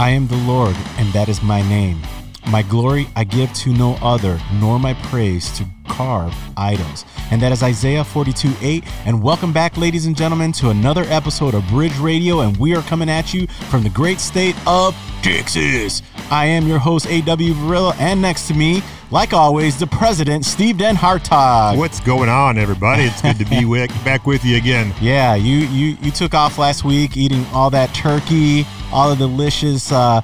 I am the Lord, and that is my name. My glory I give to no other, nor my praise to carve idols. And that is Isaiah 42 8. And welcome back, ladies and gentlemen, to another episode of Bridge Radio. And we are coming at you from the great state of Texas. I am your host, A.W. Varilla, and next to me, like always, the president, Steve Den Hartog. What's going on, everybody? It's good to be with, back with you again. Yeah, you, you you took off last week eating all that turkey, all the delicious uh,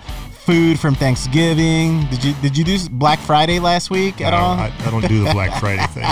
food from Thanksgiving. Did you did you do Black Friday last week at I all? I, I, don't do the Black Friday thing.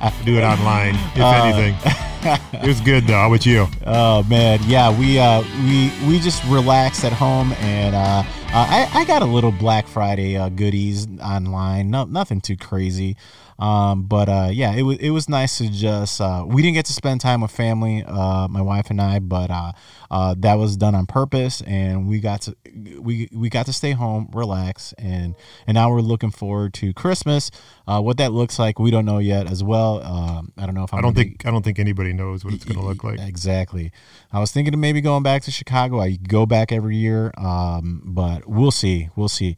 I do it online, if uh, anything. it was good though. How about you? Oh man, yeah, we uh, we we just relaxed at home, and uh, uh I I got a little Black Friday uh, goodies online. No, nothing too crazy. Um, but uh, yeah, it was it was nice to just uh, we didn't get to spend time with family, uh, my wife and I, but uh, uh, that was done on purpose, and we got to we we got to stay home, relax, and and now we're looking forward to Christmas. Uh, what that looks like, we don't know yet as well. Um, I don't know if I'm I do not think be, I don't think anybody knows what it's going to look like. Exactly. I was thinking of maybe going back to Chicago. I go back every year, um, but we'll see. We'll see.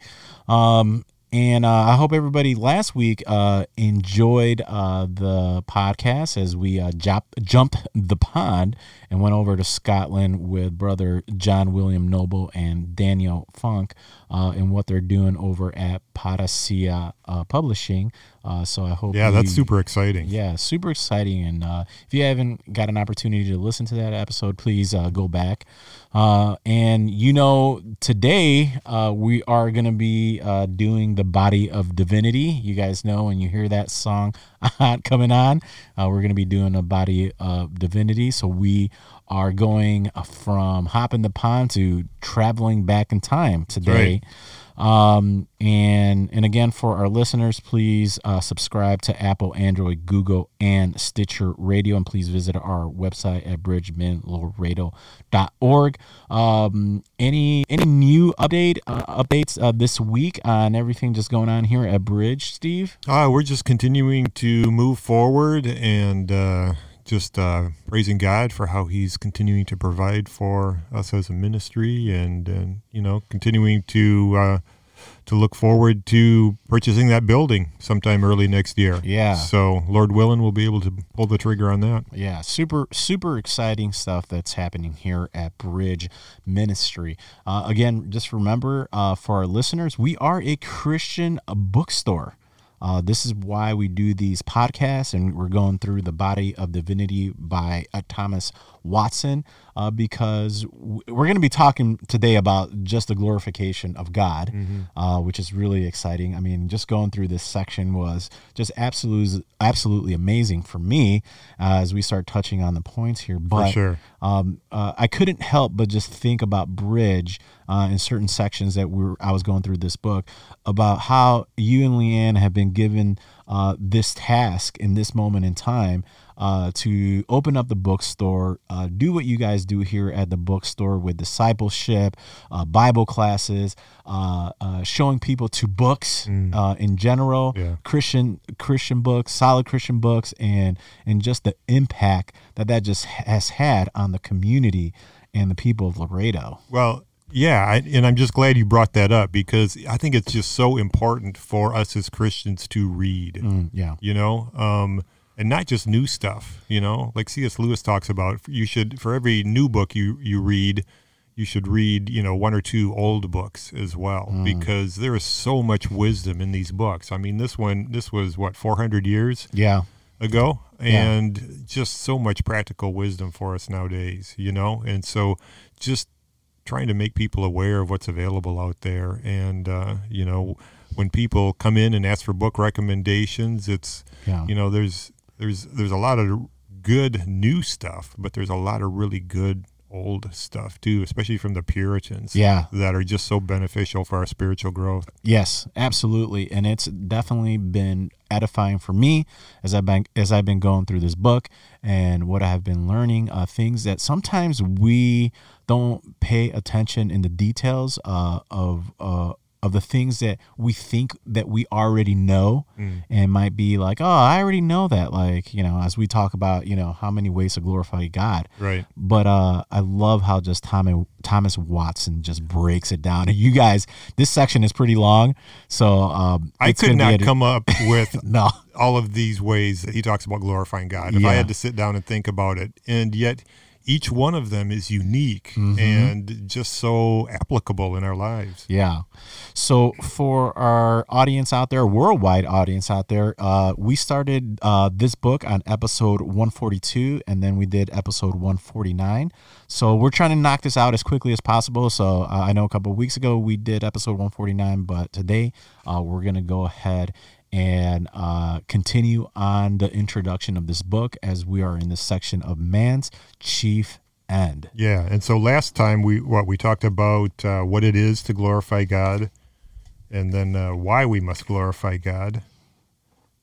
Um, and uh, I hope everybody last week uh, enjoyed uh, the podcast as we uh, jump, the pond and went over to Scotland with brother John William Noble and Daniel Funk uh, and what they're doing over at Podacia uh, Publishing. Uh, so I hope. Yeah, that's super exciting. Yeah, super exciting. And uh, if you haven't got an opportunity to listen to that episode, please uh, go back. Uh, and you know, today uh, we are going to be uh, doing the Body of Divinity. You guys know when you hear that song coming on, we're going to be doing a Body of Divinity. So we are going from hopping the pond to traveling back in time today. Um, and and again, for our listeners, please uh, subscribe to Apple, Android, Google, and Stitcher Radio, and please visit our website at bridgemanlaredo.org. Um, any any new update uh, updates uh, this week on everything just going on here at Bridge, Steve? Uh, we're just continuing to move forward and uh, just uh, praising God for how He's continuing to provide for us as a ministry, and, and you know, continuing to uh, to look forward to purchasing that building sometime early next year. Yeah. So, Lord willing, we'll be able to pull the trigger on that. Yeah, super super exciting stuff that's happening here at Bridge Ministry. Uh, again, just remember uh, for our listeners, we are a Christian bookstore. Uh, this is why we do these podcasts, and we're going through the body of divinity by uh, Thomas Watson uh, because we're going to be talking today about just the glorification of God, mm-hmm. uh, which is really exciting. I mean, just going through this section was just absolutely, absolutely amazing for me uh, as we start touching on the points here. But sure. Um, uh, I couldn't help but just think about Bridge uh, in certain sections that we I was going through this book about how you and Leanne have been given uh, this task in this moment in time uh, to open up the bookstore, uh, do what you guys do here at the bookstore with discipleship, uh, Bible classes, uh, uh, showing people to books mm. Uh, in general, yeah. Christian Christian books, solid Christian books, and and just the impact that that just has had on the community and the people of Laredo. Well, yeah, I, and I'm just glad you brought that up because I think it's just so important for us as Christians to read. Mm, yeah, you know, um, and not just new stuff. You know, like C.S. Lewis talks about, you should for every new book you you read, you should read you know one or two old books as well mm. because there is so much wisdom in these books. I mean, this one this was what 400 years yeah ago and yeah. just so much practical wisdom for us nowadays. You know, and so just trying to make people aware of what's available out there and uh, you know when people come in and ask for book recommendations it's yeah. you know there's there's there's a lot of good new stuff, but there's a lot of really good old stuff too, especially from the Puritans. Yeah. That are just so beneficial for our spiritual growth. Yes, absolutely. And it's definitely been edifying for me as I've been as I've been going through this book and what I have been learning, uh, things that sometimes we don't pay attention in the details uh, of uh, of the things that we think that we already know and might be like, oh, I already know that. Like, you know, as we talk about, you know, how many ways to glorify God. Right. But uh, I love how just Thomas, Thomas Watson just breaks it down. And you guys, this section is pretty long. So um, I could not a- come up with No. all of these ways that he talks about glorifying God. If I had to sit down and think about it, and yet each one of them is unique Mm-hmm. and just so applicable in our lives. Yeah. So for our audience out there, worldwide audience out there, uh, we started uh, this book on episode 142, and then we did episode 149. So we're trying to knock this out as quickly as possible. So uh, I know a couple of weeks ago we did episode 149, but today uh, we're gonna go ahead and uh, continue on the introduction of this book as we are in the section of man's chief end. Yeah, and so last time we what we talked about uh, what it is to glorify God, and then uh, why we must glorify God,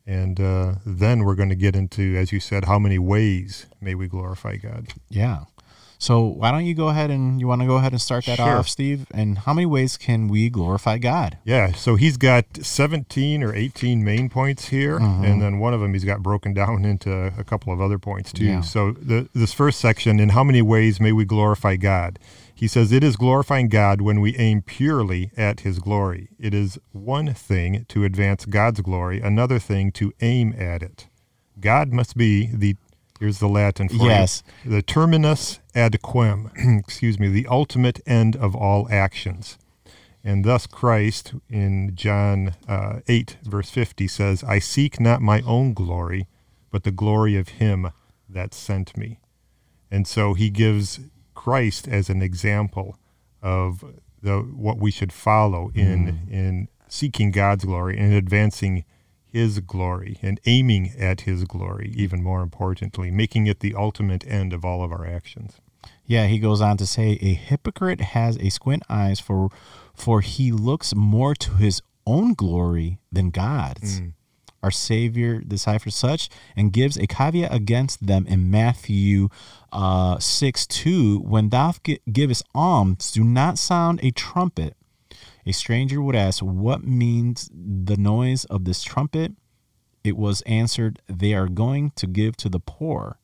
and uh, then we're going to get into, as you said, how many ways may we glorify God. Yeah. So why don't you go ahead and you want to go ahead and start that Sure. off, Steve? And how many ways can we glorify God? Yeah, so he's got 17 or 18 main points here, mm-hmm. and then one of them he's got broken down into a couple of other points too. Yeah. So the, this first section, in how many ways may we glorify God? He says it is glorifying God when we aim purely at his glory. It is one thing to advance God's glory, another thing to aim at it. God must be the here's the Latin for you, Yes. the terminus ad quem, excuse me, the ultimate end of all actions. And thus Christ in John uh, 8, verse 50 says, I seek not my own glory, but the glory of him that sent me. And so he gives Christ as an example of the what we should follow in in seeking God's glory and advancing his glory and aiming at his glory, even more importantly, making it the ultimate end of all of our actions. Yeah, he goes on to say, a hypocrite has a squint eyes for for he looks more to his own glory than God's. Our Savior deciphers such and gives a caveat against them in Matthew uh, 6 2. When thou givest alms, do not sound a trumpet. A stranger would ask, What means the noise of this trumpet? It was answered, They are going to give to the poor.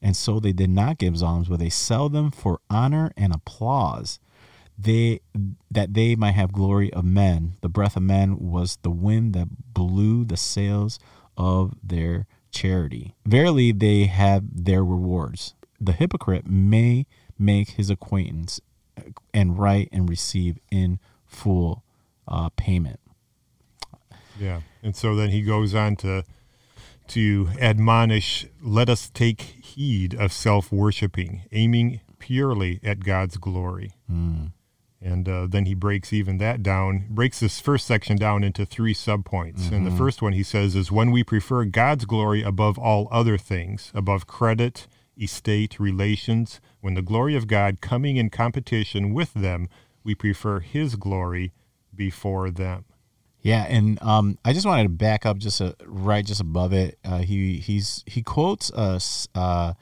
And so they did not give alms, but they sell them for honor and applause. They that they might have glory of men. The breath of men was the wind that blew the sails of their charity. Verily they have their rewards. The hypocrite may make his acquaintance and write and receive in full uh, payment. Yeah. And so then he goes on to to admonish, let us take heed of self-worshiping, aiming purely at God's glory. And uh, then he breaks even that down, breaks this first section down into three subpoints. And the first one he says is when we prefer God's glory above all other things, above credit, estate, relations, when the glory of God coming in competition with them, we prefer his glory before them. Yeah, and um, I just wanted to back up just a, right just above it. Uh, he he's he quotes us uh,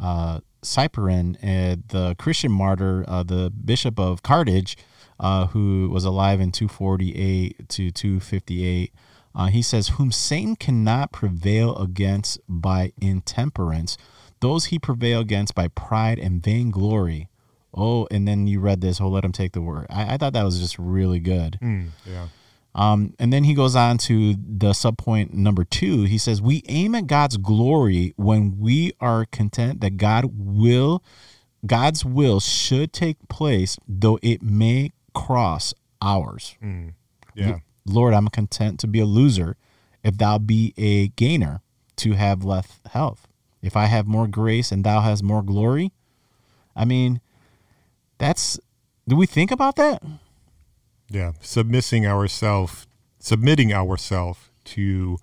uh, Cyprian, uh, the Christian martyr, uh, the bishop of Carthage, uh, who was alive in 248 to 258. Uh, he says, "Whom Satan cannot prevail against by intemperance, those he prevail against by pride and vainglory." Oh, and then you read this. Oh, let him take the word. I, I thought that was just really good. Yeah. Um, and then he goes on to the subpoint number two. He says, We aim at God's glory when we are content that God will, God's will should take place, though it may cross ours. Yeah. Lord, I'm content to be a loser if thou be a gainer to have less health. If I have more grace and thou hast more glory, I mean, that's, do we think about that? Yeah, submitting ourself, submitting ourself to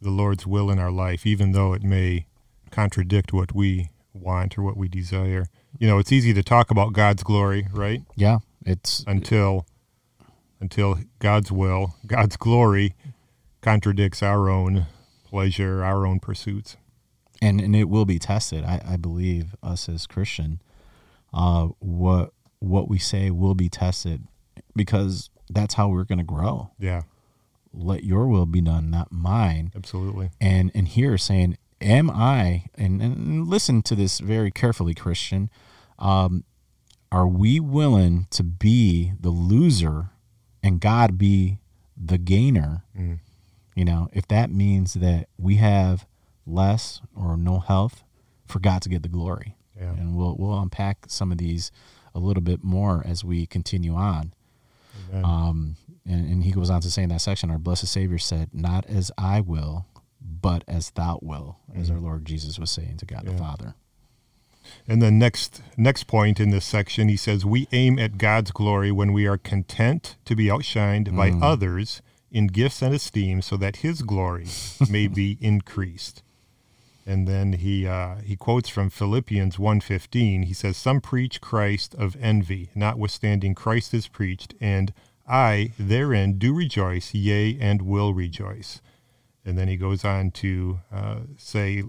the Lord's will in our life, even though it may contradict what we want or what we desire. You know, it's easy to talk about God's glory, right? Yeah, it's Until until God's will, God's glory contradicts our own pleasure, our own pursuits. and and it will be tested. I, I believe us as Christian, uh, what what we say will be tested because that's how we're going to grow. Yeah, Let your will be done, not mine. absolutely. And and here saying, am I? And, and listen to this very carefully, Christian. Um, are we willing to be the loser and God be the gainer? Mm. You know, if that means that we have less or no health, for God to get the glory. Yeah. And we'll we'll unpack some of these a little bit more as we continue on. Um, and, and he goes on to say in that section, our blessed Savior said, "Not as I will, but as Thou will," as our Lord Jesus was saying to God the Father. And the next next point in this section, he says, "We aim at God's glory when we are content to be outshined by Mm. others in gifts and esteem, so that His glory may be increased." And then he uh, he quotes from Philippians 1.15. He says, "Some preach Christ of envy, notwithstanding Christ is preached, and I therein do rejoice, yea, and will rejoice." And then he goes on to uh, say,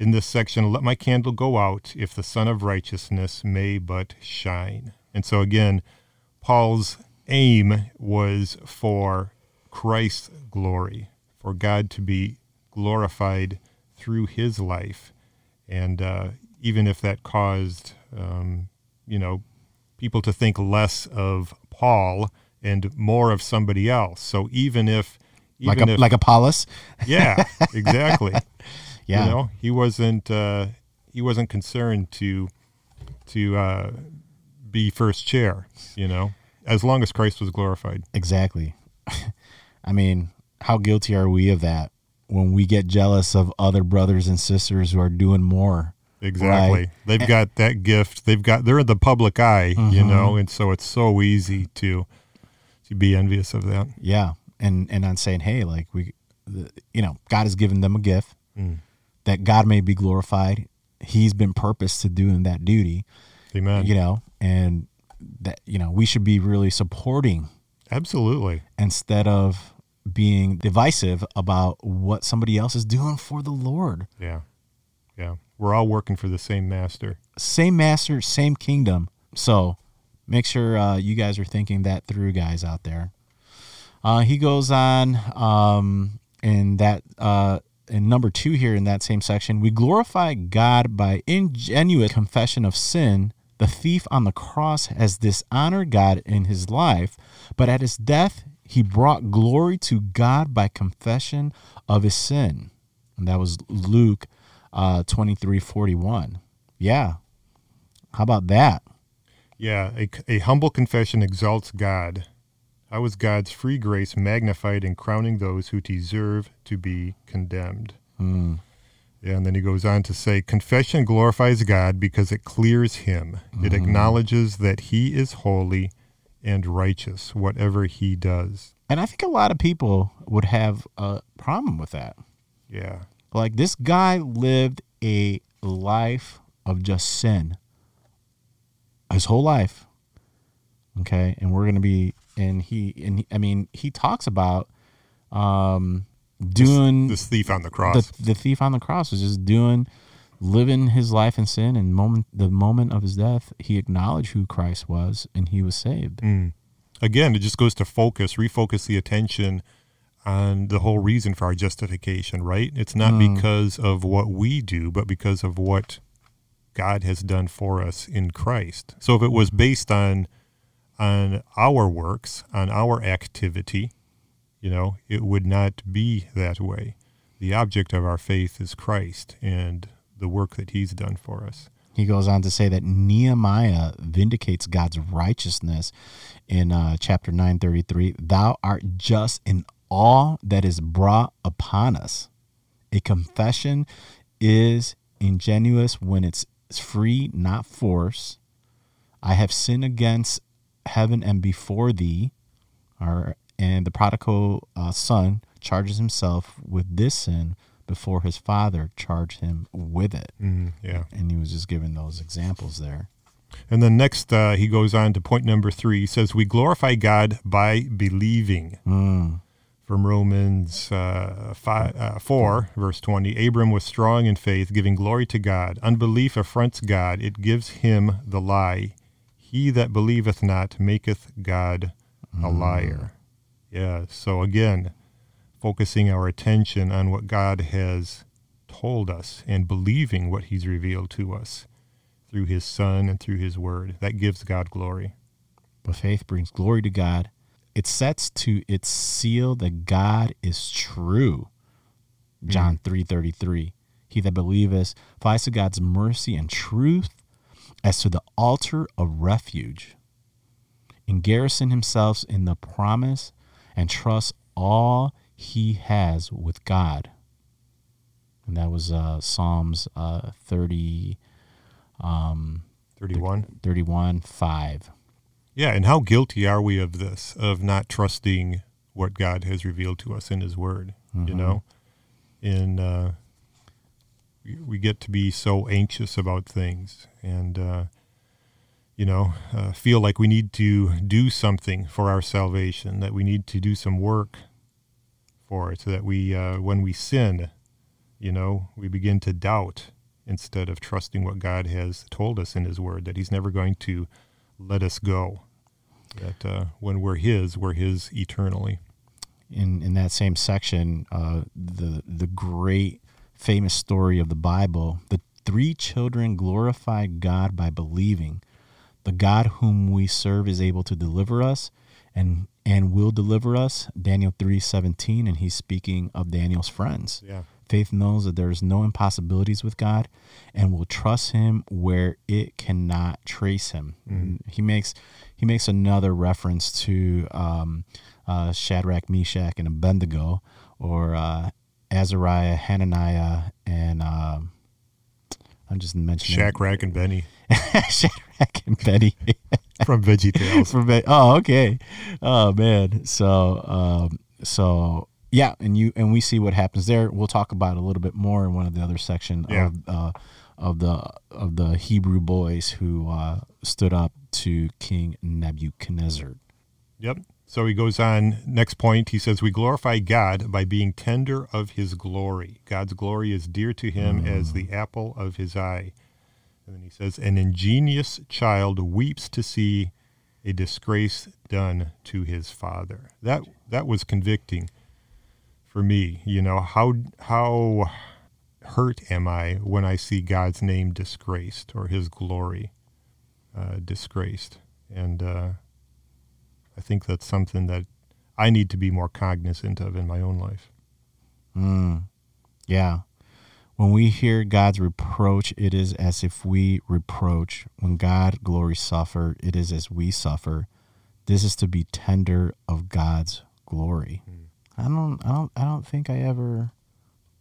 in this section, let my candle go out if the Sun of Righteousness may but shine. And so again, Paul's aim was for Christ's glory, for God to be glorified through his life. And uh, even if that caused, um, you know, people to think less of Paul and more of somebody else. So even if, even Like a if, like Apollos. yeah, exactly. Yeah. You know, he wasn't uh, he wasn't concerned to to uh, be first chair. You know, as long as Christ was glorified. Exactly. I mean, how guilty are we of that when we get jealous of other brothers and sisters who are doing more? Exactly. Right. They've got that gift. They've got they're in the public eye. You Mhm. know, and so it's so easy to to be envious of that. Yeah. And and I'm saying, hey, like we the, you know, God has given them a gift Mm. that God may be glorified. He's been purposed to doing that duty, Amen. you know, and that you know, we should be really supporting Absolutely. instead of being divisive about what somebody else is doing for the Lord. Yeah. Yeah. We're all working for the same master. Same master, same kingdom. So make sure uh, you guys are thinking that through, guys out there. Uh, he goes on um, in that uh, in number two here in that same section. We glorify God by ingenuous confession of sin. The thief on the cross has dishonored God in his life, but at his death he brought glory to God by confession of his sin. And that was Luke uh, twenty three forty one. Yeah, how about that? Yeah, a, a humble confession exalts God. How is God's free grace magnified in crowning those who deserve to be condemned? Hmm. Yeah, and then he goes on to say, confession glorifies God because it clears him. It acknowledges that he is holy and righteous, whatever he does. And I think a lot of people would have a problem with that. Yeah. Like this guy lived a life of just sin his whole life. Okay. And we're going to be, and he, and he, I mean, he talks about um, doing This thief on the cross. the, the thief on the cross was just doing, living his life in sin. And moment, the moment of his death, he acknowledged who Christ was and he was saved. Mm. Again, it just goes to focus, refocus the attention on the whole reason for our justification, right? It's not Mm. because of what we do, but because of what God has done for us in Christ. So if it was based on on our works, on our activity, you know, it would not be that way. The object of our faith is Christ and the work that he's done for us. He goes on to say that Nehemiah vindicates God's righteousness in uh, chapter 933. Thou art just in all that is brought upon us. A confession is ingenuous when it's free, not force. I have sinned against heaven and before thee. Or, and the prodigal uh, son charges himself with this sin before his father charged him with it Mm, yeah. and he was just giving those examples there. And then next, uh, he goes on to point number three. He says, We glorify God by believing. Mm. From Romans uh, five, uh, 4, verse 20 Abram was strong in faith, giving glory to God. Unbelief affronts God, it gives him the lie. He that believeth not maketh God a liar. Yeah. So again, focusing our attention on what God has told us and believing what He's revealed to us through His Son and through His Word. That gives God glory. But faith brings glory to God. It sets to its seal that God is true. Hmm. John three thirty three. He that believeth flies to God's mercy and truth as to the altar of refuge, and garrison himself in the promise and trust all he has with God. And that was uh, Psalms uh, 30, um, 31. 31 5. Yeah, and how guilty are we of this, of not trusting what God has revealed to us in His Word? You know, And uh, we- we get to be so anxious about things, and uh, you know, uh, feel like we need to do something for our salvation, that we need to do some work for so that we, uh, when we sin, you know, we begin to doubt instead of trusting what God has told us in His Word, that He's never going to let us go. That uh, when we're His, we're His eternally. in in that same section, uh, the the great famous story of the Bible, the three children glorified God by believing. The God whom we serve is able to deliver us and and will deliver us. Daniel 3:17 and he's speaking of Daniel's friends. Yeah. Faith knows that there's no impossibilities with God and will trust him where it cannot trace him. He makes he makes another reference to um, uh, Shadrach, Meshach, and Abednego, or uh, Azariah, Hananiah, and um I'm just mentioning Shadrach and Benny Shadrach and Benny from Veggie Tales. from Be- oh, okay. Oh man. So um, so yeah, and you and we see what happens there. We'll talk about it a little bit more in one of the other section Yeah. of uh, of the of the Hebrew boys who uh, stood up to King Nebuchadnezzar. Yep. So he goes on. Next point, he says, We glorify God by being tender of his glory. God's glory is dear to him as the apple of his eye. And then he says, An ingenious child weeps to see a disgrace done to his father. That that was convicting for me. You know, how how hurt am I when I see God's name disgraced or his glory uh, disgraced? And uh, I think that's something that I need to be more cognizant of in my own life. Mm. Yeah. When we hear God's reproach, it is as if we reproach. When God glory suffer, it is as we suffer. This is to be tender of God's glory. I don't I don't I don't think I ever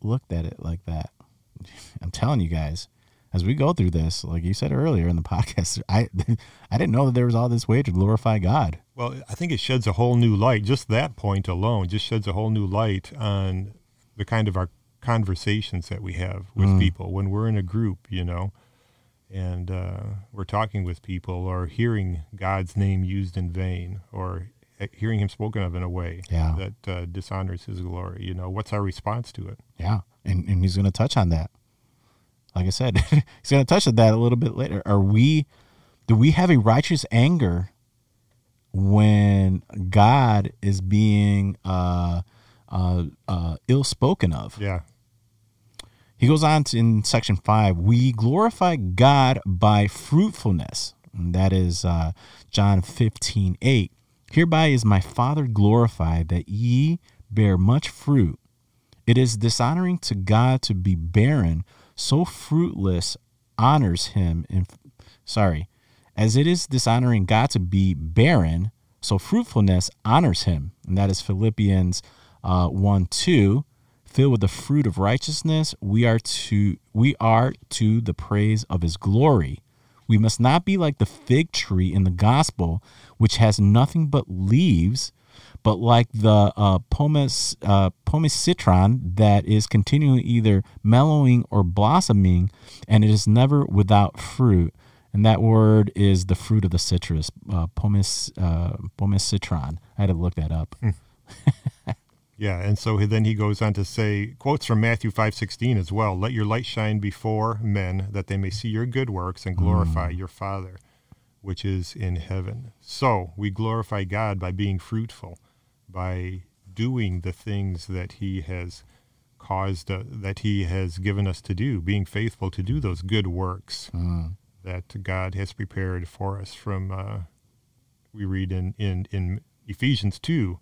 looked at it like that. I'm telling you guys, as we go through this, like you said earlier in the podcast, I I didn't know that there was all this way to glorify God. Well, I think it sheds a whole new light. Just that point alone just sheds a whole new light on the kind of our conversations that we have with people when we're in a group, you know, and uh, we're talking with people or hearing God's name used in vain or hearing Him spoken of in a way Yeah. that uh, dishonors His glory. You know, what's our response to it? Yeah, and and he's going to touch on that. Like I said, he's going to touch on that a little bit later. Are we? Do we have a righteous anger when God is being uh, uh, uh, ill spoken of? Yeah. He goes on to, in section five, we glorify God by fruitfulness. And that is uh, John 15, 8. Hereby is my Father glorified that ye bear much fruit. It is dishonoring to God to be barren, so fruitless honors him. In, sorry, as it is dishonoring God to be barren, so fruitfulness honors him. And that is Philippians uh, 1 2 filled with the fruit of righteousness we are to we are to the praise of his glory. We must not be like the fig tree in the gospel which has nothing but leaves but like the uh, pomace uh, pomace citron that is continually either mellowing or blossoming and it is never without fruit and that word is the fruit of the citrus uh, pomace uh, pomace citron i had to look that up Yeah, and so then he goes on to say quotes from Matthew 5:16 as well. Let your light shine before men that they may see your good works and glorify your Father which is in heaven. So we glorify God by being fruitful, by doing the things that He has caused, uh, that He has given us to do, being faithful to do those good works Mm. That God has prepared for us. From uh, we read in in in Ephesians two,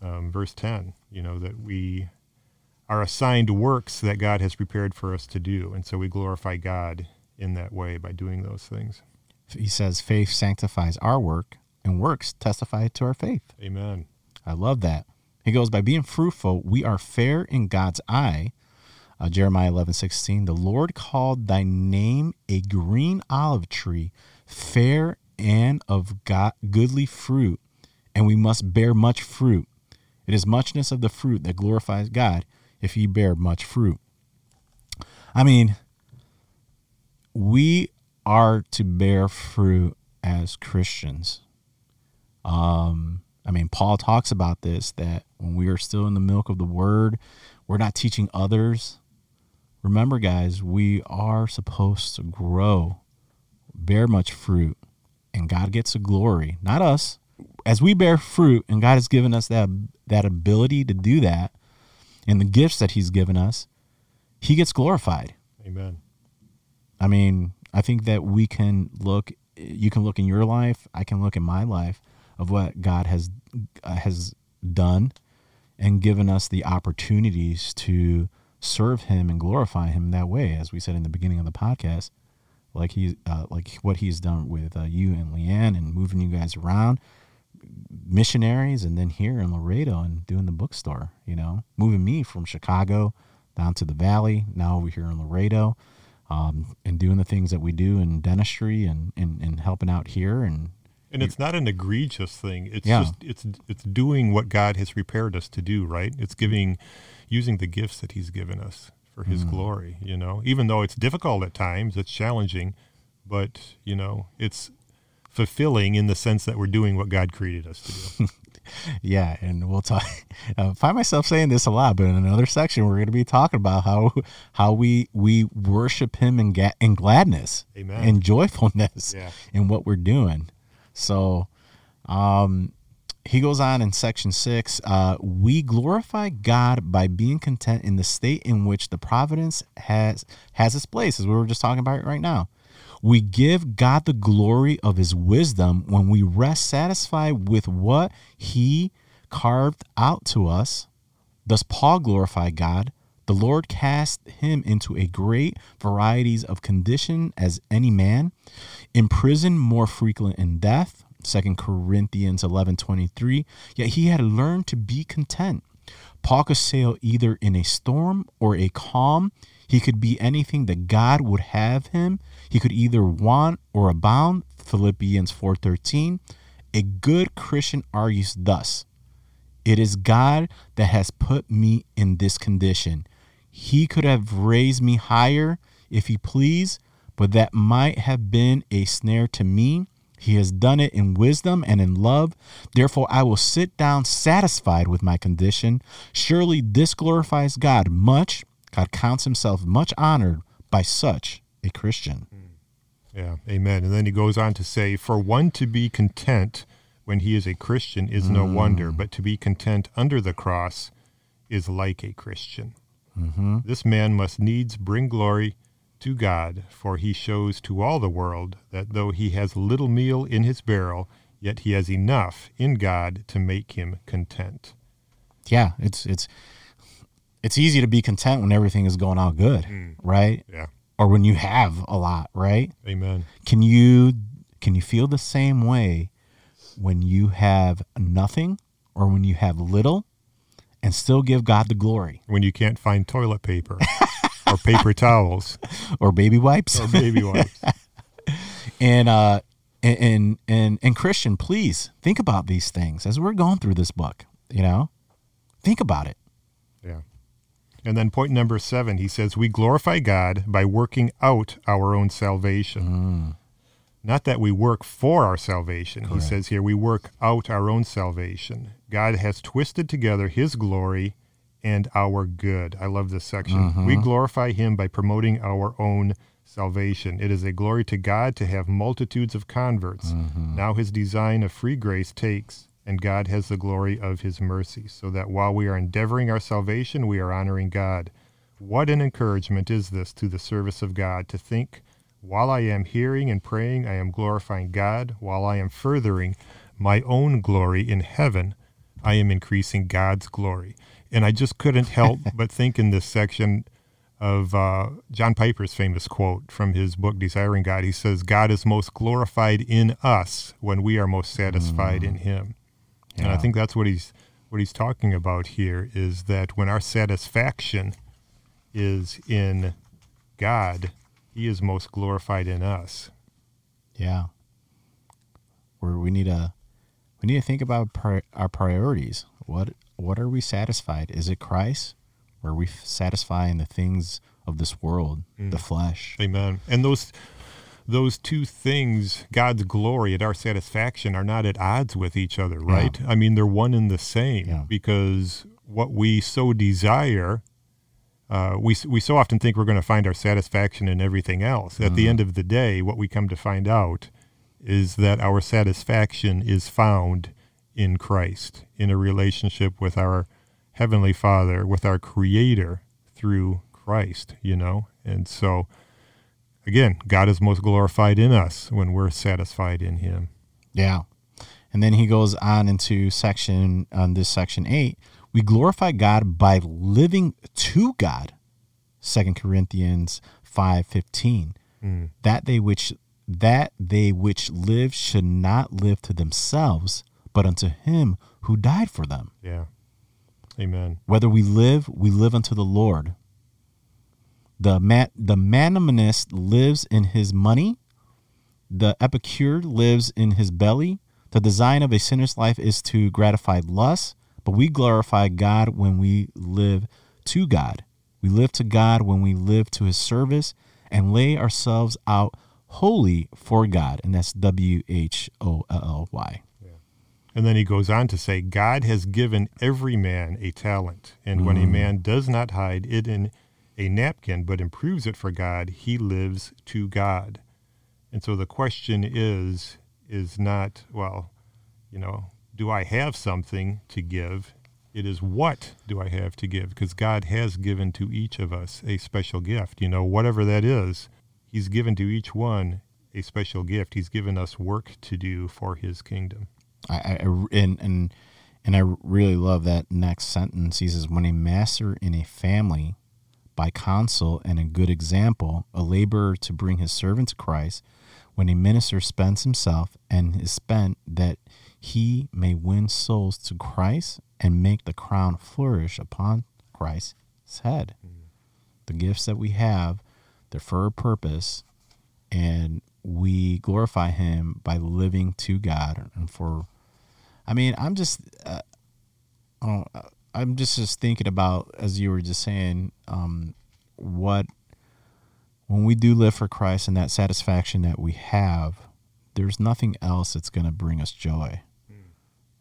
um, verse ten, you know that we are assigned works that God has prepared for us to do, and so we glorify God in that way by doing those things. He says faith sanctifies our work, and works testify to our faith. Amen. I love that. He goes, by being fruitful, we are fair in God's eye. Uh, Jeremiah eleven sixteen. The Lord called thy name a green olive tree, fair and of God, goodly fruit, and we must bear much fruit. It is muchness of the fruit that glorifies God if ye bear much fruit. I mean, we are to bear fruit as Christians. Um, I mean, Paul talks about this that when we are still in the milk of the word, we're not teaching others. Remember, guys, we are supposed to grow, bear much fruit, and God gets the glory, not us. As we bear fruit, and God has given us that that ability to do that, and the gifts that He's given us, He gets glorified. Amen. I mean, I think that we can look. You can look in your life. I can look in my life of what God has uh, has done, and given us the opportunities to serve Him and glorify Him that way. As we said in the beginning of the podcast, like he, uh, like what He's done with uh, you and Leanne, and moving you guys around, missionaries, and then here in Laredo and doing the bookstore. You know, moving me from Chicago down to the Valley, now over here in Laredo um, and doing the things that we do in dentistry and, and, and helping out here and And it's not an egregious thing. It's Yeah. just it's it's doing what God has prepared us to do, right? It's giving using the gifts that he's given us for his Mm. glory, you know. Even though it's difficult at times, it's challenging, but, you know, it's fulfilling in the sense that we're doing what God created us to do. yeah and we'll talk I find myself saying this a lot but in another section we're going to be talking about how how we we worship him in, ga- in gladness Amen. and joyfulness Yeah. in what we're doing so um he goes on in section six uh, we glorify god by being content in the state in which the providence has has its place as we were just talking about right now we give god the glory of his wisdom when we rest satisfied with what he carved out to us Thus Paul glorified God. The Lord cast him into a great varieties of condition as any man, in prison more frequent in death. 2 Corinthians eleven twenty three. Yet he had learned to be content. Paul could sail either in a storm or a calm. He could be anything that God would have him. He could either want or abound. Philippians 4:13. A good Christian argues thus: it is God that has put me in this condition. He could have raised me higher if he pleased, but that might have been a snare to me. He has done it in wisdom and in love. Therefore, I will sit down satisfied with my condition. Surely this glorifies God much. God counts himself much honored by such a Christian. Yeah, amen. And then he goes on to say, For one to be content when he is a Christian is no wonder, but to be content under the cross is like a Christian. Mm-hmm. This man must needs bring glory to God, for he shows to all the world that though he has little meal in his barrel, yet he has enough in God to make him content. Yeah, it's it's it's easy to be content when everything is going out good, hmm. right? Yeah, Or when you have a lot, right? amen. Can you can you feel the same way when you have nothing or when you have little and still give God the glory When you can't find toilet paper or paper towels or baby wipes? or baby wipes. and uh and, and and Christian, please think about these things as we're going through this book, you know? Think about it. Yeah. And then point number seven, he says, We glorify God by working out our own salvation. Not that we work for our salvation. He says here, we work out our own salvation. God has twisted together his glory and our good. I love this section. We glorify him by promoting our own salvation. It is a glory to God to have multitudes of converts. Mm-hmm. Now his design of free grace takes, and God has the glory of his mercy, so that while we are endeavoring our salvation, we are honoring God. What an encouragement is this to the service of God to think, while I am hearing and praying, I am glorifying God, while I am furthering my own glory in heaven, I am increasing God's glory. And I just couldn't help but think in this section of uh, John Piper's famous quote from his book Desiring God. He says, "God is most glorified in us when we are most satisfied in Him." And I think that's what he's what he's talking about here is that when our satisfaction is in God, He is most glorified in us. Yeah. Where we need to we need to think about pri- our priorities. What what are we satisfied? Is it Christ? Or are we satisfying the things of this world, the flesh? Amen. And those those two things, God's glory and our satisfaction, are not at odds with each other, right? I mean, they're one and the same Yeah. because what we so desire, uh, we we so often think we're going to find our satisfaction in everything else. At the end of the day, what we come to find out is that our satisfaction is found in Christ, in a relationship with our heavenly Father, with our Creator through Christ. You know, and so again, God is most glorified in us when we're satisfied in Him. Yeah. And then he goes on into section on this section 8, we glorify God by living to God. Second Corinthians 5:15. Mm. That they which that they which live should not live to themselves, but unto him who died for them. Yeah. Amen. Whether we live, we live unto the Lord. The man, the magnanimous lives in his money. The epicure lives in his belly. The design of a sinner's life is to gratify lust, but we glorify God when we live to God. We live to God when we live to his service and lay ourselves out wholly for God. And that's W H O L L Y. And then he goes on to say, God has given every man a talent, and when a mm. man does not hide it in a napkin, but improves it for God, he lives to God. And so the question is, is not, well, you know, do I have something to give? It is what do I have to give? Because God has given to each of us a special gift. You know, whatever that is, He's given to each one a special gift. He's given us work to do for His kingdom. I, I and and and I really love that next sentence. He says, "When a master in a family, by counsel and a good example, a laborer to bring his servant to Christ, when a minister spends himself and is spent that he may win souls to Christ and make the crown flourish upon Christ's head." The gifts that we have, they're for a purpose, and we glorify Him by living to God and for I mean, I'm just, uh, uh, I'm just just thinking about as you were just saying, um, what when we do live for Christ and that satisfaction that we have, there's nothing else that's going to bring us joy,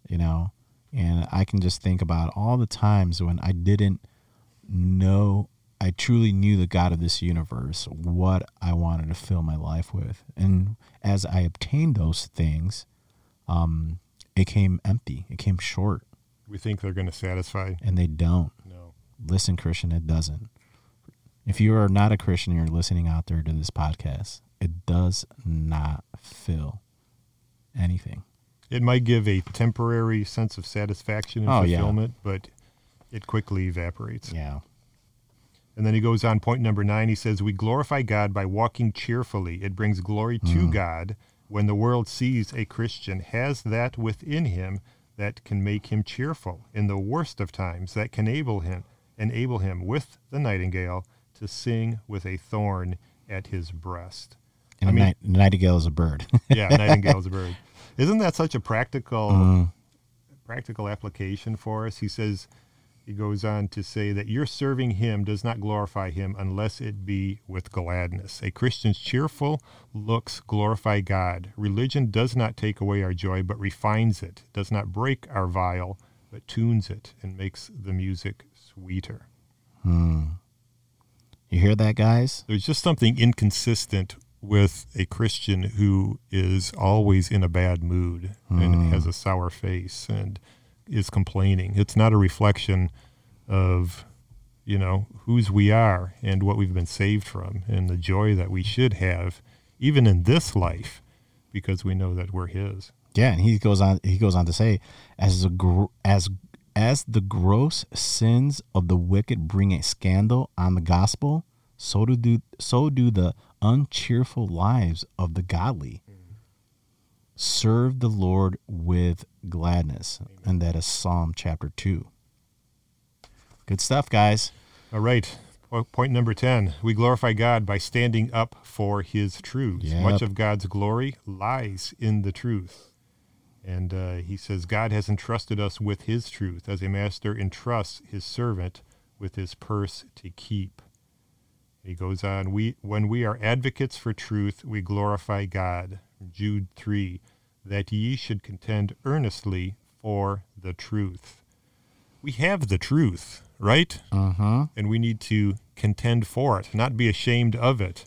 you know. And I can just think about all the times when I didn't know, I truly knew the God of this universe, what I wanted to fill my life with, and as I obtained those things, um, it came empty. It came short, We think they're going to satisfy. and they don't. No. Listen, Christian, it doesn't. If you are not a Christian and you're listening out there to this podcast, it does not fill anything. It might give a temporary sense of satisfaction and Oh, yeah. fulfillment, but it quickly evaporates. Yeah. And then he goes on, point number nine. He says, We glorify God by walking cheerfully. It brings glory to mm. God when the world sees a Christian has that within him that can make him cheerful in the worst of times, that can enable him, enable him with the nightingale to sing with a thorn at his breast. And I a mean- night, nightingale is a bird. Yeah, nightingale is a bird. Isn't that such a practical Mm. practical application for us? He says he goes on to say that your serving him does not glorify him unless it be with gladness. A Christian's cheerful looks glorify God. Religion does not take away our joy, but refines it, does not break our viol, but tunes it and makes the music sweeter. Hmm. You hear that, guys? There's just something inconsistent with a Christian who is always in a bad mood Hmm. and has a sour face and is complaining. It's not a reflection of, you know, whose we are and what we've been saved from and the joy that we should have, even in this life, because we know that we're His. Yeah, and he goes on. He goes on to say, as the gr- as as the gross sins of the wicked bring a scandal on the gospel, so do, do so do the uncheerful lives of the godly. Serve the Lord with gladness, and that is Psalm chapter two. Good stuff, guys. All right. Point number 10. We glorify God by standing up for his truth. Yep. Much of God's glory lies in the truth. And uh, he says, God has entrusted us with his truth as a master entrusts his servant with his purse to keep. He goes on, we, when we are advocates for truth, we glorify God. Jude 3, that ye should contend earnestly for the truth. We have the truth, right? Uh huh. and we need to contend for it, not be ashamed of it.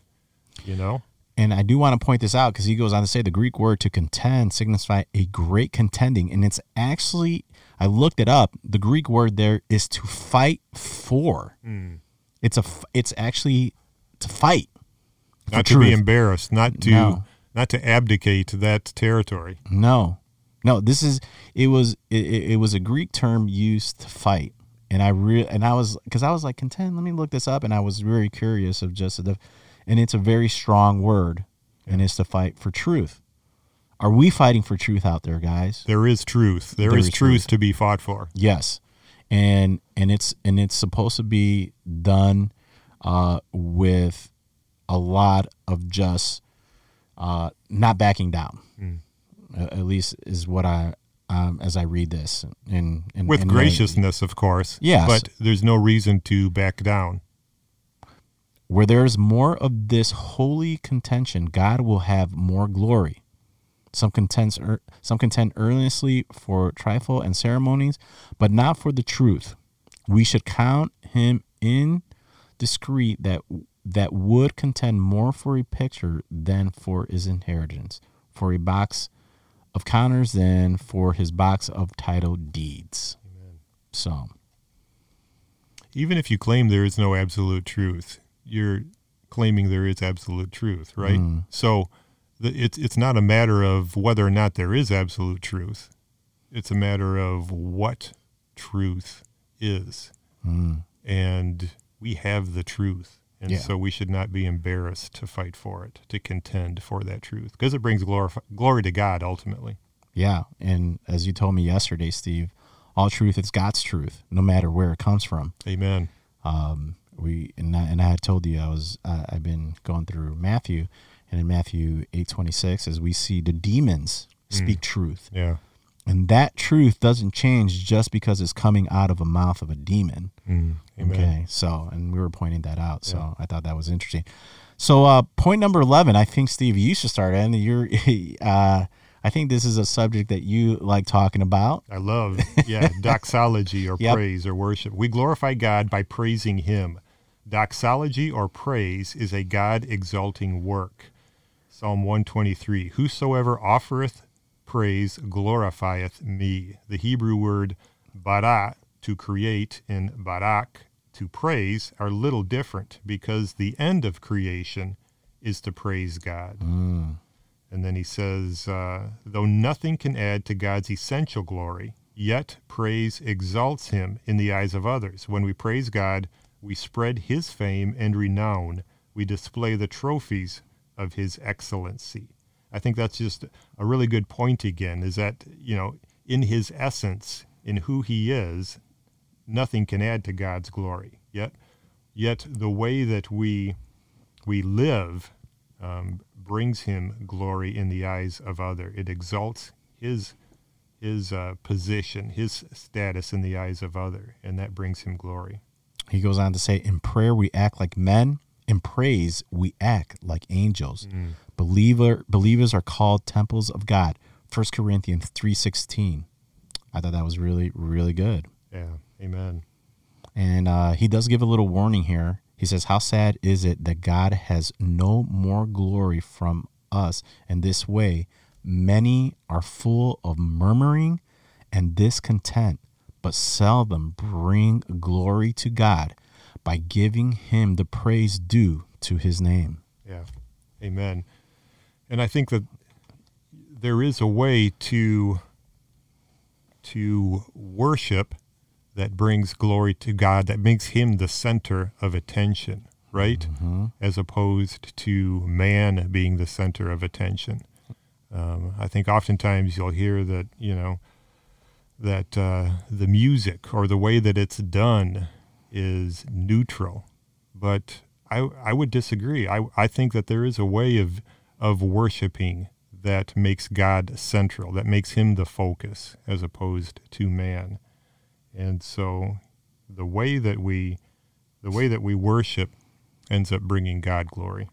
You know? And I do want to point this out because he goes on to say the Greek word to contend signifies a great contending. And it's actually, I looked it up. The Greek word there is to fight for. It's a, it's actually to fight. Not to be embarrassed, not to No. Not to abdicate that territory. No, no. This is it was it, it was a Greek term used to fight, and I re and I was because I was like contend. Let me look this up, and I was very curious of just the, and it's a very strong word, and it's to fight for truth. Are we fighting for truth out there, guys? There is truth. There there is, is truth, truth. to be fought for. Yes, and and it's and it's supposed to be done uh, with a lot of just uh, not backing down. A- At least is what I um, as I read this and, and With and graciousness, of course. Yes. But there's no reason to back down. where there is more of this holy contention, God will have more glory. Some contends, ear- some contend earnestly for trifle and ceremonies, but not for the truth. We should count him indiscreet that that would contend more for a picture than for his inheritance, for a box of counters than for his box of title deeds. So, Even if you claim there is no absolute truth, you're claiming there is absolute truth, right? Mm. So the, it's it's not a matter of whether or not there is absolute truth. It's a matter of what truth is, mm, and we have the truth, and Yeah. so we should not be embarrassed to fight for it, to contend for that truth, because it brings glory glory to God ultimately. Yeah, and as you told me yesterday, Steve, all truth is God's truth, no matter where it comes from. Amen. Um, we and I, and I had told you I was uh, I've been going through Matthew, and in Matthew eight twenty six, as we see the demons speak truth, Yeah. And that truth doesn't change just because it's coming out of a mouth of a demon. Mm. Okay, so and we were pointing that out, so I thought that was interesting. So uh, point number eleven, I think Steve, you should start, and you're. Uh, I think this is a subject that you like talking about. I love, yeah, doxology or Yep. praise or worship. We glorify God by praising Him. Doxology or praise is a God exalting work. Psalm 123 Whosoever offereth praise glorifieth me. The Hebrew word bara, to create, and barak, to praise, are little different because the end of creation is to praise God. And then he says, uh, though nothing can add to God's essential glory, yet praise exalts him in the eyes of others. When we praise God, we spread his fame and renown. We display the trophies of his excellency. I think that's just a really good point again, is that, you know, in his essence, in who he is, nothing can add to God's glory. Yet, yet the way that we we live um, brings him glory in the eyes of other. It exalts his his uh, position, his status in the eyes of other, and that brings him glory. He goes on to say, In prayer we act like men, in praise we act like angels. Believer believers are called temples of God. 1 Corinthians three sixteen. I thought that was really, really good. Yeah, amen. And uh, he does give a little warning here. He says, How sad is it that God has no more glory from us in this way? Many are full of murmuring and discontent, but seldom bring glory to God by giving him the praise due to his name. Yeah. Amen. And I think that there is a way to to worship that brings glory to God, that makes him the center of attention, right? Mm-hmm. As opposed to man being the center of attention. Um, I think oftentimes you'll hear that, you know, that uh, the music or the way that it's done is neutral. But I, I would disagree. I, I think that there is a way of, of worshiping that makes God central, that makes him the focus as opposed to man. And so the way that we the way that we worship ends up bringing God glory.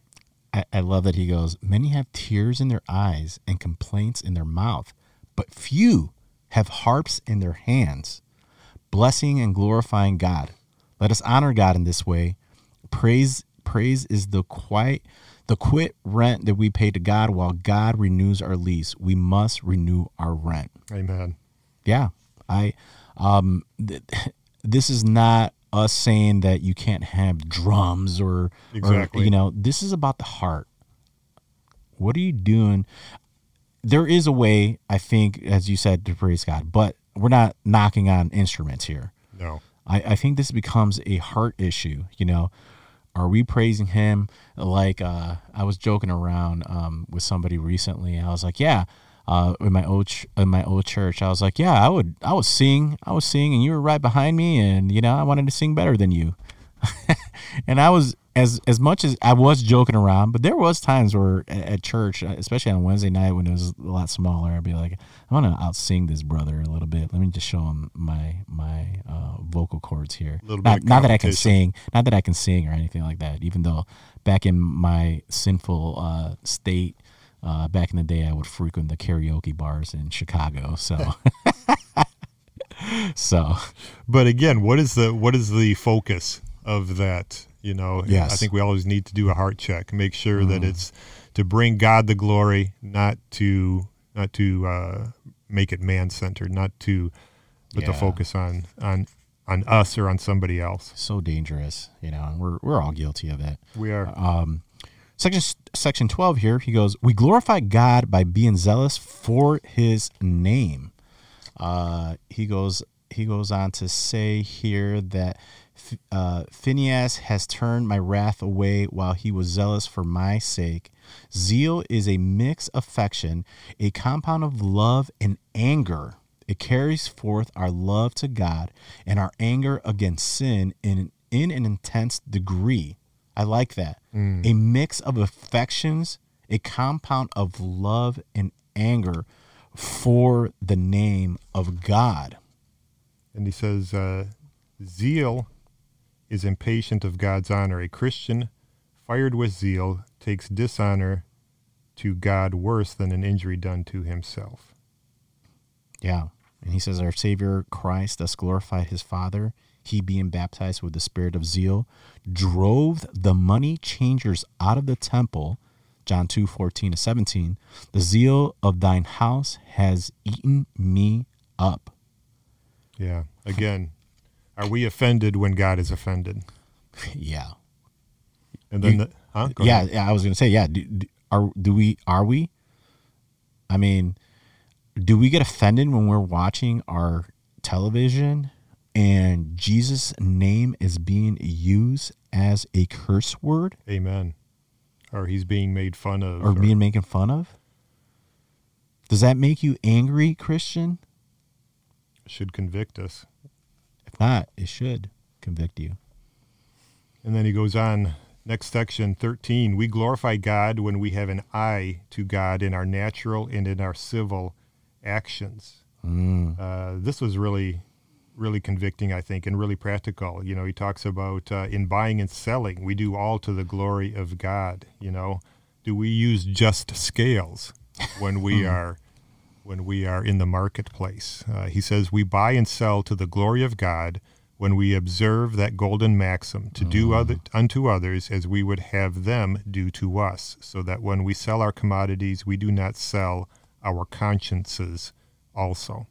I, I love that he goes, Many have tears in their eyes and complaints in their mouth, but few have harps in their hands, blessing and glorifying God. Let us honor God in this way. Praise praise is the quiet the quit rent that we pay to God while God renews our lease. We must renew our rent. Amen. Yeah. I um th- this is not us saying that you can't have drums or, Exactly. or you know, this is about the heart. What are you doing? There is a way, I think, as you said, to praise God, but we're not knocking on instruments here. No. I, I think this becomes a heart issue. You know, are we praising him? Like uh, I was joking around um, with somebody recently. I was like, yeah, uh, in my old ch- in my old church, I was like, yeah, I would I was sing, I was sing, and you were right behind me, and you know, I wanted to sing better than you. and I was as as much as I was joking around, but there was times where at, at church, uh, especially on Wednesday night when it was a lot smaller, I'd be like, I want to outsing this brother a little bit. Let me just show him my my uh, vocal cords here. Little Not, not that I can sing, not that I can sing or anything like that. Even though back in my sinful uh, state, uh, back in the day, I would frequent the karaoke bars in Chicago. So, so But again, what is the what is the focus of that? You know, Yes. I think we always need to do a heart check, make sure that it's to bring God the glory, not to not to uh, make it man centered, not to put the Yeah. focus on on on us or on somebody else. so dangerous, you know, and we're we're all guilty of it. We are um, section section 12 here he goes we glorify god by being zealous for his name uh, he goes he goes on to say here that uh, Phineas has turned my wrath away while he was zealous for my sake. Zeal is a mixed affection, a compound of love and anger. It carries forth our love to God and our anger against sin in, in an intense degree. I like that. A mix of affections, a compound of love and anger for the name of God. and he says uh, zeal is impatient of God's honor. A Christian fired with zeal takes dishonor to God worse than an injury done to himself. Yeah. And he says, Our Savior Christ, thus glorified his Father, he being baptized with the spirit of zeal, drove the money changers out of the temple. John 2 14 to 17. The zeal of thine house has eaten me up. Yeah. Again, are we offended when God is offended? yeah. And then, You- the, huh? Go yeah, ahead. yeah, I was gonna say, yeah. Do, do, are do we? Are we? I mean, do we get offended when we're watching our television and Jesus' name is being used as a curse word Amen. Or he's being made fun of. or being making fun of? Does that make you angry, Christian? should convict us. If not, it should convict you. And then he goes on, next section 13. We glorify God when we have an eye to God in our natural and in our civil actions. Mm. Uh, this was really, really convicting, I think, and really practical. You know, he talks about uh, in buying and selling, we do all to the glory of God. You know, do we use just scales when we are when we are in the marketplace? Uh, he says we buy and sell to the glory of God when we observe that golden maxim to do other, unto others as we would have them do to us, so that when we sell our commodities, we do not sell our consciences also.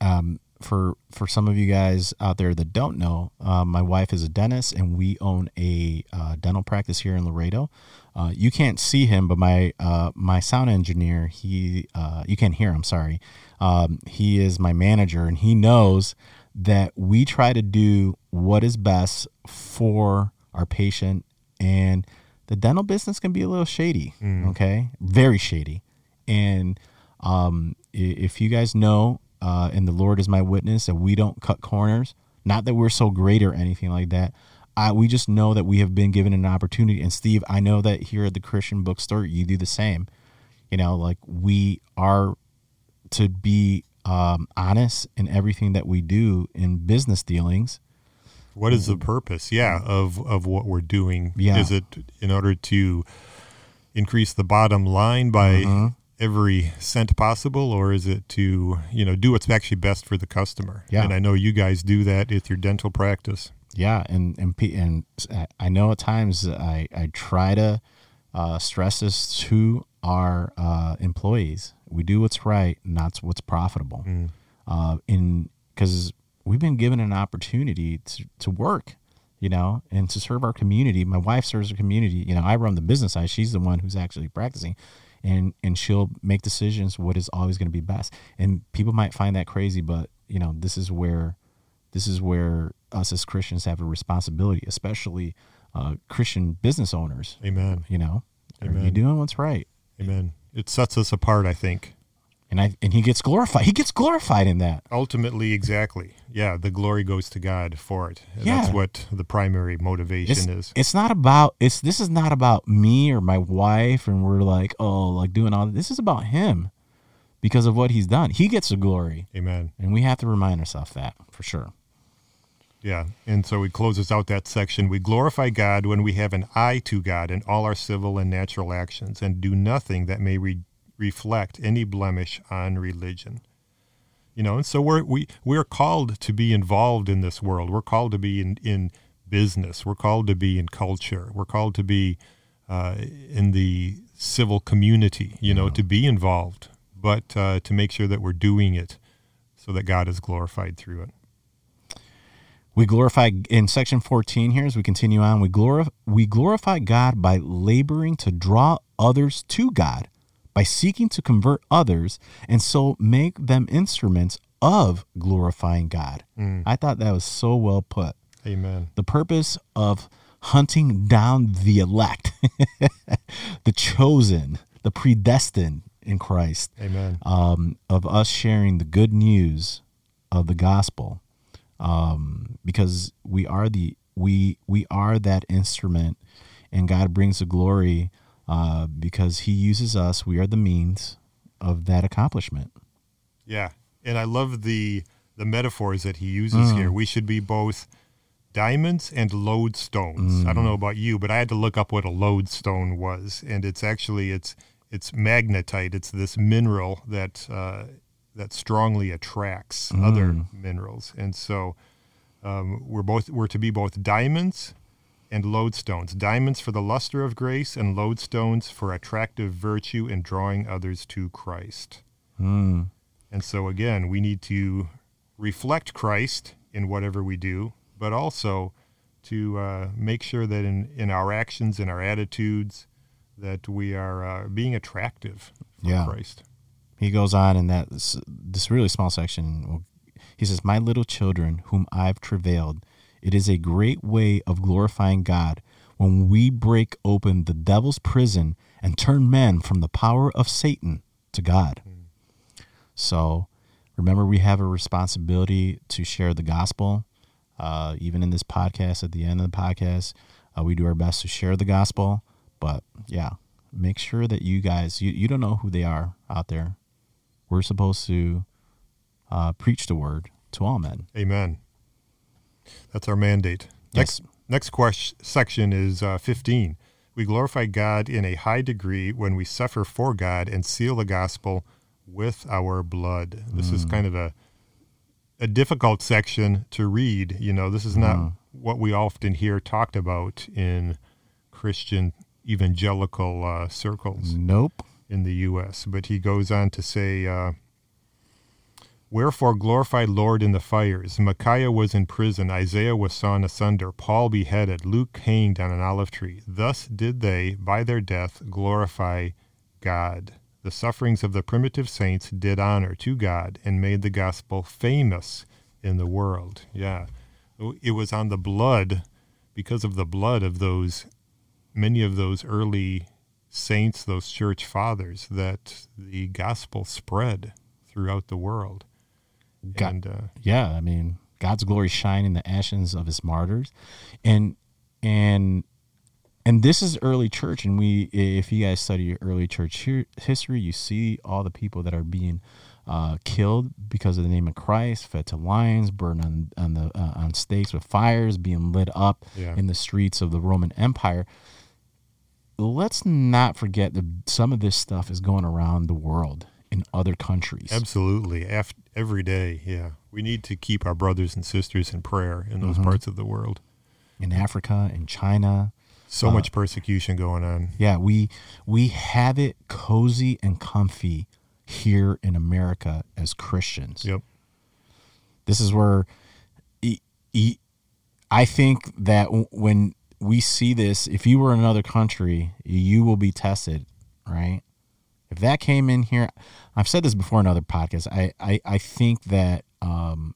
Um, for for some of you guys out there that don't know, uh, my wife is a dentist, and we own a uh, dental practice here in Laredo. Uh, you can't see him, but my uh, my sound engineer, he uh, you can't hear him. Sorry, um, he is my manager, and he knows that we try to do what is best for our patient, and the dental business can be a little shady. Okay, very shady, and um, if you guys know, uh, and the Lord is my witness, that we don't cut corners. Not that we're so great or anything like that. I, we just know that we have been given an opportunity. And Steve, I know that here at the Christian bookstore, you do the same. You know, like we are to be um, honest in everything that we do in business dealings. What is the purpose? Yeah, of of what we're doing. Yeah. Is it in order to increase the bottom line by Mm-hmm. every cent possible, or is it to you know do what's actually best for the customer? Yeah. And I know you guys do that with your dental practice. Yeah, and and and I- know at times I I try to uh, stress this to our uh, employees. We do what's right, not what's profitable. Uh, in because we've been given an opportunity to to work, you know, and to serve our community. My wife serves the community. You know, I run the business side. She's the one who's actually practicing. And, and she'll make decisions what is always going to be best and people might find that crazy but you know this is where this is where us as Christians have a responsibility, especially uh, Christian business owners. Amen. You know, are you doing what's right? Amen. It sets us apart, I think. And I and he gets glorified. He gets glorified in that. Ultimately, exactly. Yeah, the glory goes to God for it. And Yeah. That's what the primary motivation It's, is. it's not about it's this is not about me or my wife and we're like oh like doing all this is about him because of what he's done. He gets the glory, Amen. and we have to remind ourselves that for sure. Yeah. And so he closes out that section. We glorify God when we have an eye to God in all our civil and natural actions and do nothing that may re- reflect any blemish on religion. You know, and so we're, we, we're called to be involved in this world. We're called to be in, in business. We're called to be in culture. We're called to be uh, in the civil community, you know, to be involved, but uh, to make sure that we're doing it so that God is glorified through it. We glorify in section 14 here as we continue on. We glorify we glorify God by laboring to draw others to God, by seeking to convert others and so make them instruments of glorifying God. I thought that was so well put. Amen. The purpose of hunting down the elect, the chosen, the predestined in Christ Amen. um, of us sharing the good news of the gospel um, because we are the we we are that instrument and god brings the glory uh, because he uses us we are the means of that accomplishment Yeah, and I love the the metaphors that he uses here. We should be both diamonds and lodestones. I don't know about you, but I had to look up what a lodestone was, and it's actually it's it's magnetite. It's this mineral that uh, that strongly attracts other minerals, and so um, we're both we're to be both diamonds and lodestones. Diamonds for the luster of grace, and lodestones for attractive virtue and drawing others to Christ. mm. And so, again, we need to reflect Christ in whatever we do, but also to uh, make sure that in, in our actions and our attitudes that we are uh, being attractive for Yeah. Christ. He goes on in that this, this really small section. He says my little children whom i've travailed it is a great way of glorifying god when we break open the devil's prison and turn men from the power of satan to god. So remember we have a responsibility to share the gospel uh, even in this podcast at the end of the podcast uh, we do our best to share the gospel. But yeah make sure that you guys you, you don't know who they are out there we're supposed to uh, preach the word to all men Amen. That's our mandate. Next, next question, section is uh, 15. We glorify God in a high degree when we suffer for God and seal the gospel with our blood. This is kind of a a difficult section to read. You know, this is not Mhm. what we often hear talked about in Christian evangelical uh, circles Nope. In the U.S. But he goes on to say, uh, Wherefore glorified Lord in the fires. Micaiah was in prison. Isaiah was sawn asunder. Paul beheaded. Luke hanged on an olive tree. Thus did they, by their death, glorify God. The sufferings of the primitive saints did honor to God and made the gospel famous in the world. Yeah. It was on the blood, because of the blood of those, many of those early saints, those church fathers, that the gospel spread throughout the world. God- and uh, yeah i mean god's glory shine in the ashes of his martyrs and and and this is early church and we if you guys study early church history you see all the people that are being uh, killed because of the name of christ fed to lions burned on on the uh, on stakes with fires being lit up Yeah. in the streets of the roman empire let's not forget that some of this stuff is going around the world in other countries absolutely, every day, yeah, we need to keep our brothers and sisters in prayer in those Mhm. parts of the world. in africa in china So Uh, much persecution going on. Yeah, we we have it cozy and comfy here in America as Christians. Yep. This is where I think that when we see this, if you were in another country, you will be tested, right? If that came in here, I've said this before in other podcasts. I I, I think that um,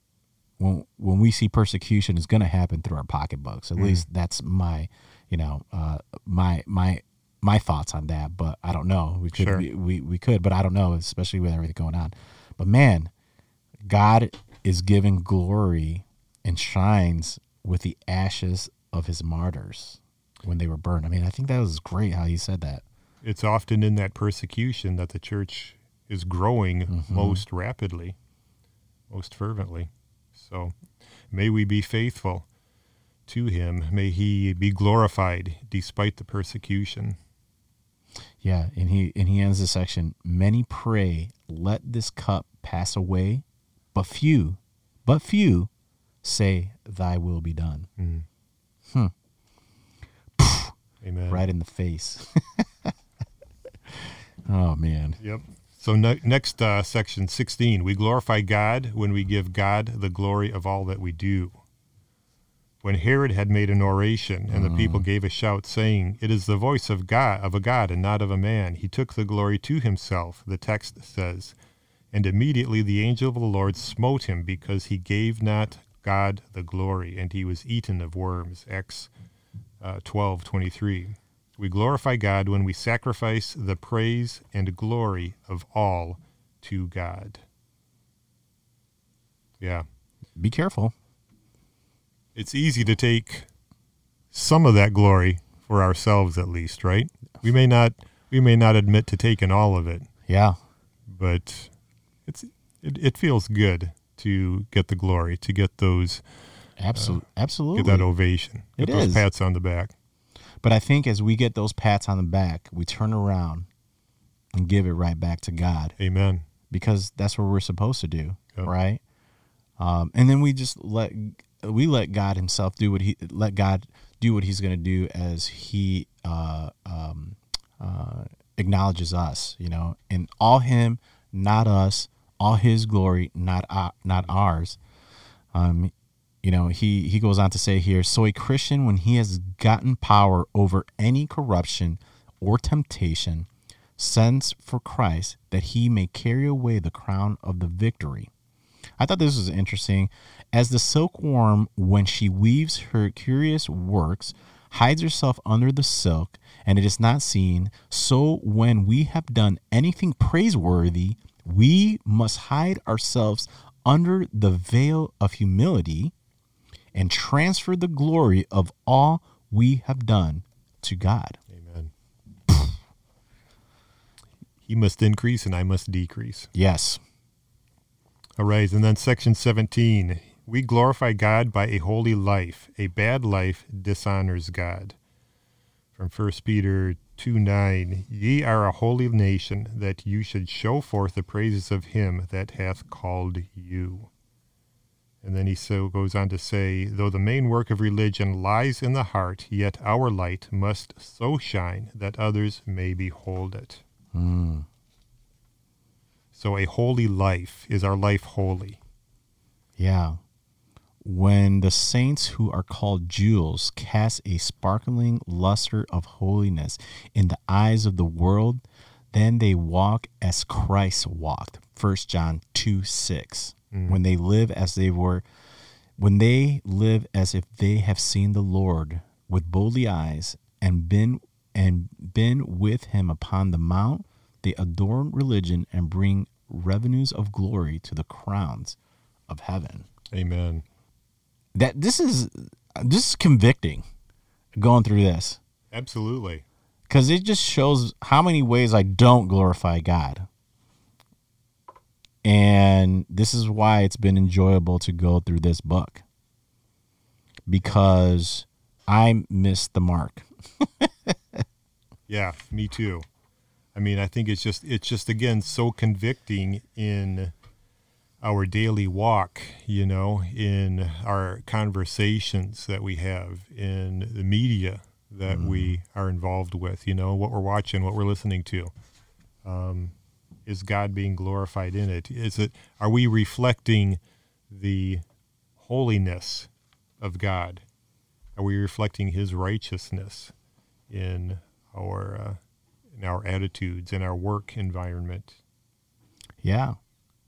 when when we see persecution, is going to happen through our pocketbooks. At Mm. least that's my, you know, uh, my my my thoughts on that. But I don't know. We could Sure. we, we we could, but I don't know, especially with everything going on. But man, God is giving glory and shines with the ashes of his martyrs when they were burned. I mean, I think that was great how he said that. It's often in that persecution that the church is growing Mhm. most rapidly, most fervently. So may we be faithful to him. May he be glorified despite the persecution. Yeah, and he and he ends the section. Many pray, let this cup pass away, but few, but few, say, Thy will be done. Mm. Amen. Right in the face. oh man. Yep. So ne- next uh, section 16, we glorify God when we give God the glory of all that we do. When Herod had made an oration and the people gave a shout saying, "It is the voice of God of a god and not of a man," he took the glory to himself. The text says, "And immediately the angel of the Lord smote him because he gave not God the glory, and he was eaten of worms." Acts uh, 12:23. We glorify God when we sacrifice the praise and glory of all to God. Yeah. Be careful. It's easy to take some of that glory for ourselves at least, right? We may not we may not admit to taking all of it, Yeah. but it's it, it feels good to get the glory, to get those Absolutely. Absolutely. get that ovation, get It those is. pats on the back. But I think as we get those pats on the back, we turn around and give it right back to God Amen. because that's what we're supposed to do, Yep. right? Um, and then we just let we let God Himself do what He let God do what He's going to do as He uh, um, uh, acknowledges us, you know, and all Him, not us, all His glory, not uh, not ours. Um, you know, he he goes on to say here, so a Christian when he has gotten power over any corruption or temptation, sends for Christ that he may carry away the crown of the victory. I thought this was interesting. As the silkworm, when she weaves her curious works, hides herself under the silk, and it is not seen, so when we have done anything praiseworthy, we must hide ourselves under the veil of humility and transfer the glory of all we have done to God. Amen. he must increase and I must decrease. Yes. All right, and then section 17. We glorify God by a holy life. A bad life dishonors God. From 1 Peter 2 9. Ye are a holy nation, that you should show forth the praises of him that hath called you. And then he so goes on to say, though the main work of religion lies in the heart, yet our light must so shine that others may behold it. Mm. So a holy life is our life holy. Yeah. When the saints who are called jewels cast a sparkling luster of holiness in the eyes of the world, then they walk as Christ walked. 1 John 2 6. Mm. When they live as they were, when they live as if they have seen the Lord with boldly eyes and been and been with him upon the mount, they adorn religion and bring revenues of glory to the crowns of heaven. Amen. That this is this is convicting going through this Absolutely. because it just shows how many ways I don't glorify God. And this is why it's been enjoyable to go through this book because I missed the mark. Yeah, me too. I mean, I think it's just it's just again so convicting in our daily walk, you know, in our conversations that we have, in the media that we are involved with, you know, what we're watching, what we're listening to. Um, is God being glorified in it? Is it are we reflecting the holiness of God? Are we reflecting his righteousness in our uh, in our attitudes in our work environment? Yeah.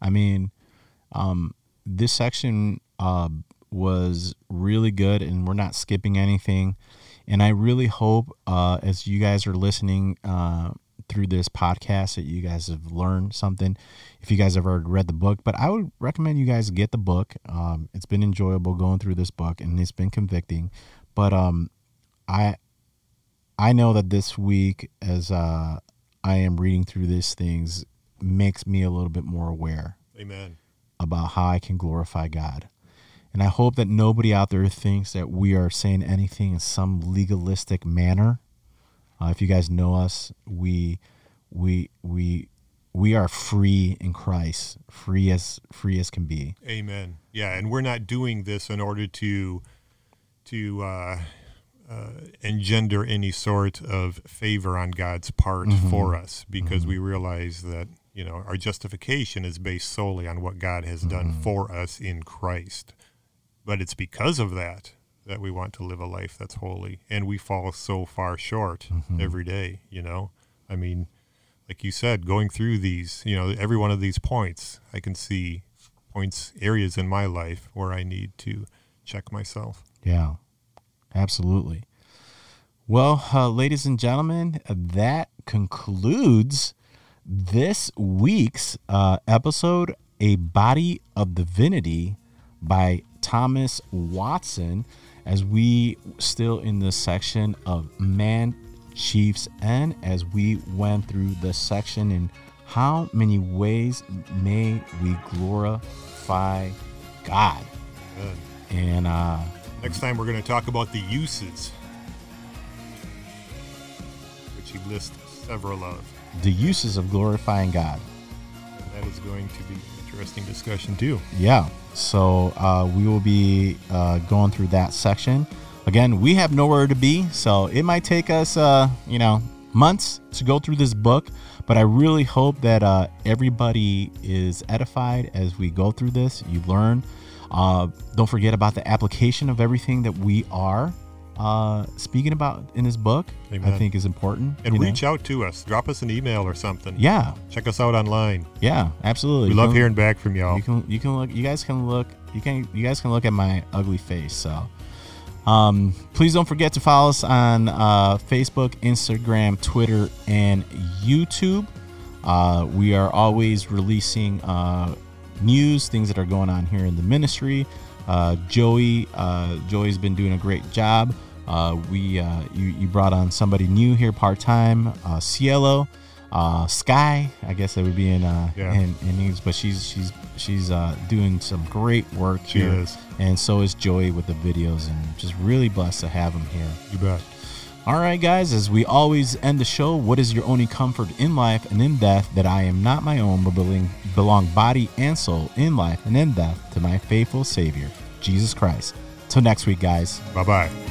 I mean, um, this section uh, was really good, and we're not skipping anything. And I really hope, uh, as you guys are listening uh, through this podcast, that you guys have learned something. If you guys have already read the book, but I would recommend you guys get the book. Um, it's been enjoyable going through this book, and it's been convicting. But um, I I know that this week, as uh, I am reading through these things, makes me a little bit more aware Amen. about how I can glorify God. And I hope that nobody out there thinks that we are saying anything in some legalistic manner. Uh, if you guys know us, we we we we are free in Christ, free as free as can be. Amen. Yeah, and we're not doing this in order to to uh, uh, engender any sort of favor on God's part Mhm. for us, because Mhm. we realize that you know our justification is based solely on what God has done Mhm. for us in Christ. But it's because of that that we want to live a life that's holy, and we fall so far short Mhm. every day. You know, I mean, like you said, going through these, you know, every one of these points, I can see points, areas in my life where I need to check myself. Yeah, absolutely. Well, uh, ladies and gentlemen, that concludes this week's uh, episode, A Body of Divinity by Thomas Watson, as we still in the section of Man's Chief End as we went through the section in how many ways may we glorify God. Good. And uh, Next time, we're going to talk about the uses, which he lists several of. the uses of glorifying God. And that is going to be interesting discussion, too. Yeah. So uh, we will be uh, going through that section. Again, we have nowhere to be, so it might take us, uh, you know, months to go through this book. But I really hope that uh, everybody is edified as we go through this. You learn. Uh, don't forget about the application of everything that we are uh, speaking about in this book. I think is important. And you know? reach out to us. Drop us an email or something. Yeah, Check us out online. yeah, absolutely. We love Come- hearing back from y'all. You can you can look you guys can look you can you guys can look at my ugly face. So um please don't forget to follow us on uh Facebook, Instagram, Twitter, and YouTube. Uh we are always releasing uh news, things that are going on here in the ministry. Uh Joey uh Joey's been doing a great job. Uh we uh you, you brought on somebody new here part-time, uh Cielo uh sky i guess that would be in uh Yeah. in, in English, but she's she's she's uh doing some great work She here is. and so is joey with the videos and just really blessed to have him here You bet. all right guys as we always end the show what is your only comfort in life and in death that i am not my own but beling- belong body and soul in life and in death to my faithful Savior, Jesus Christ. Till next week, guys. Bye bye.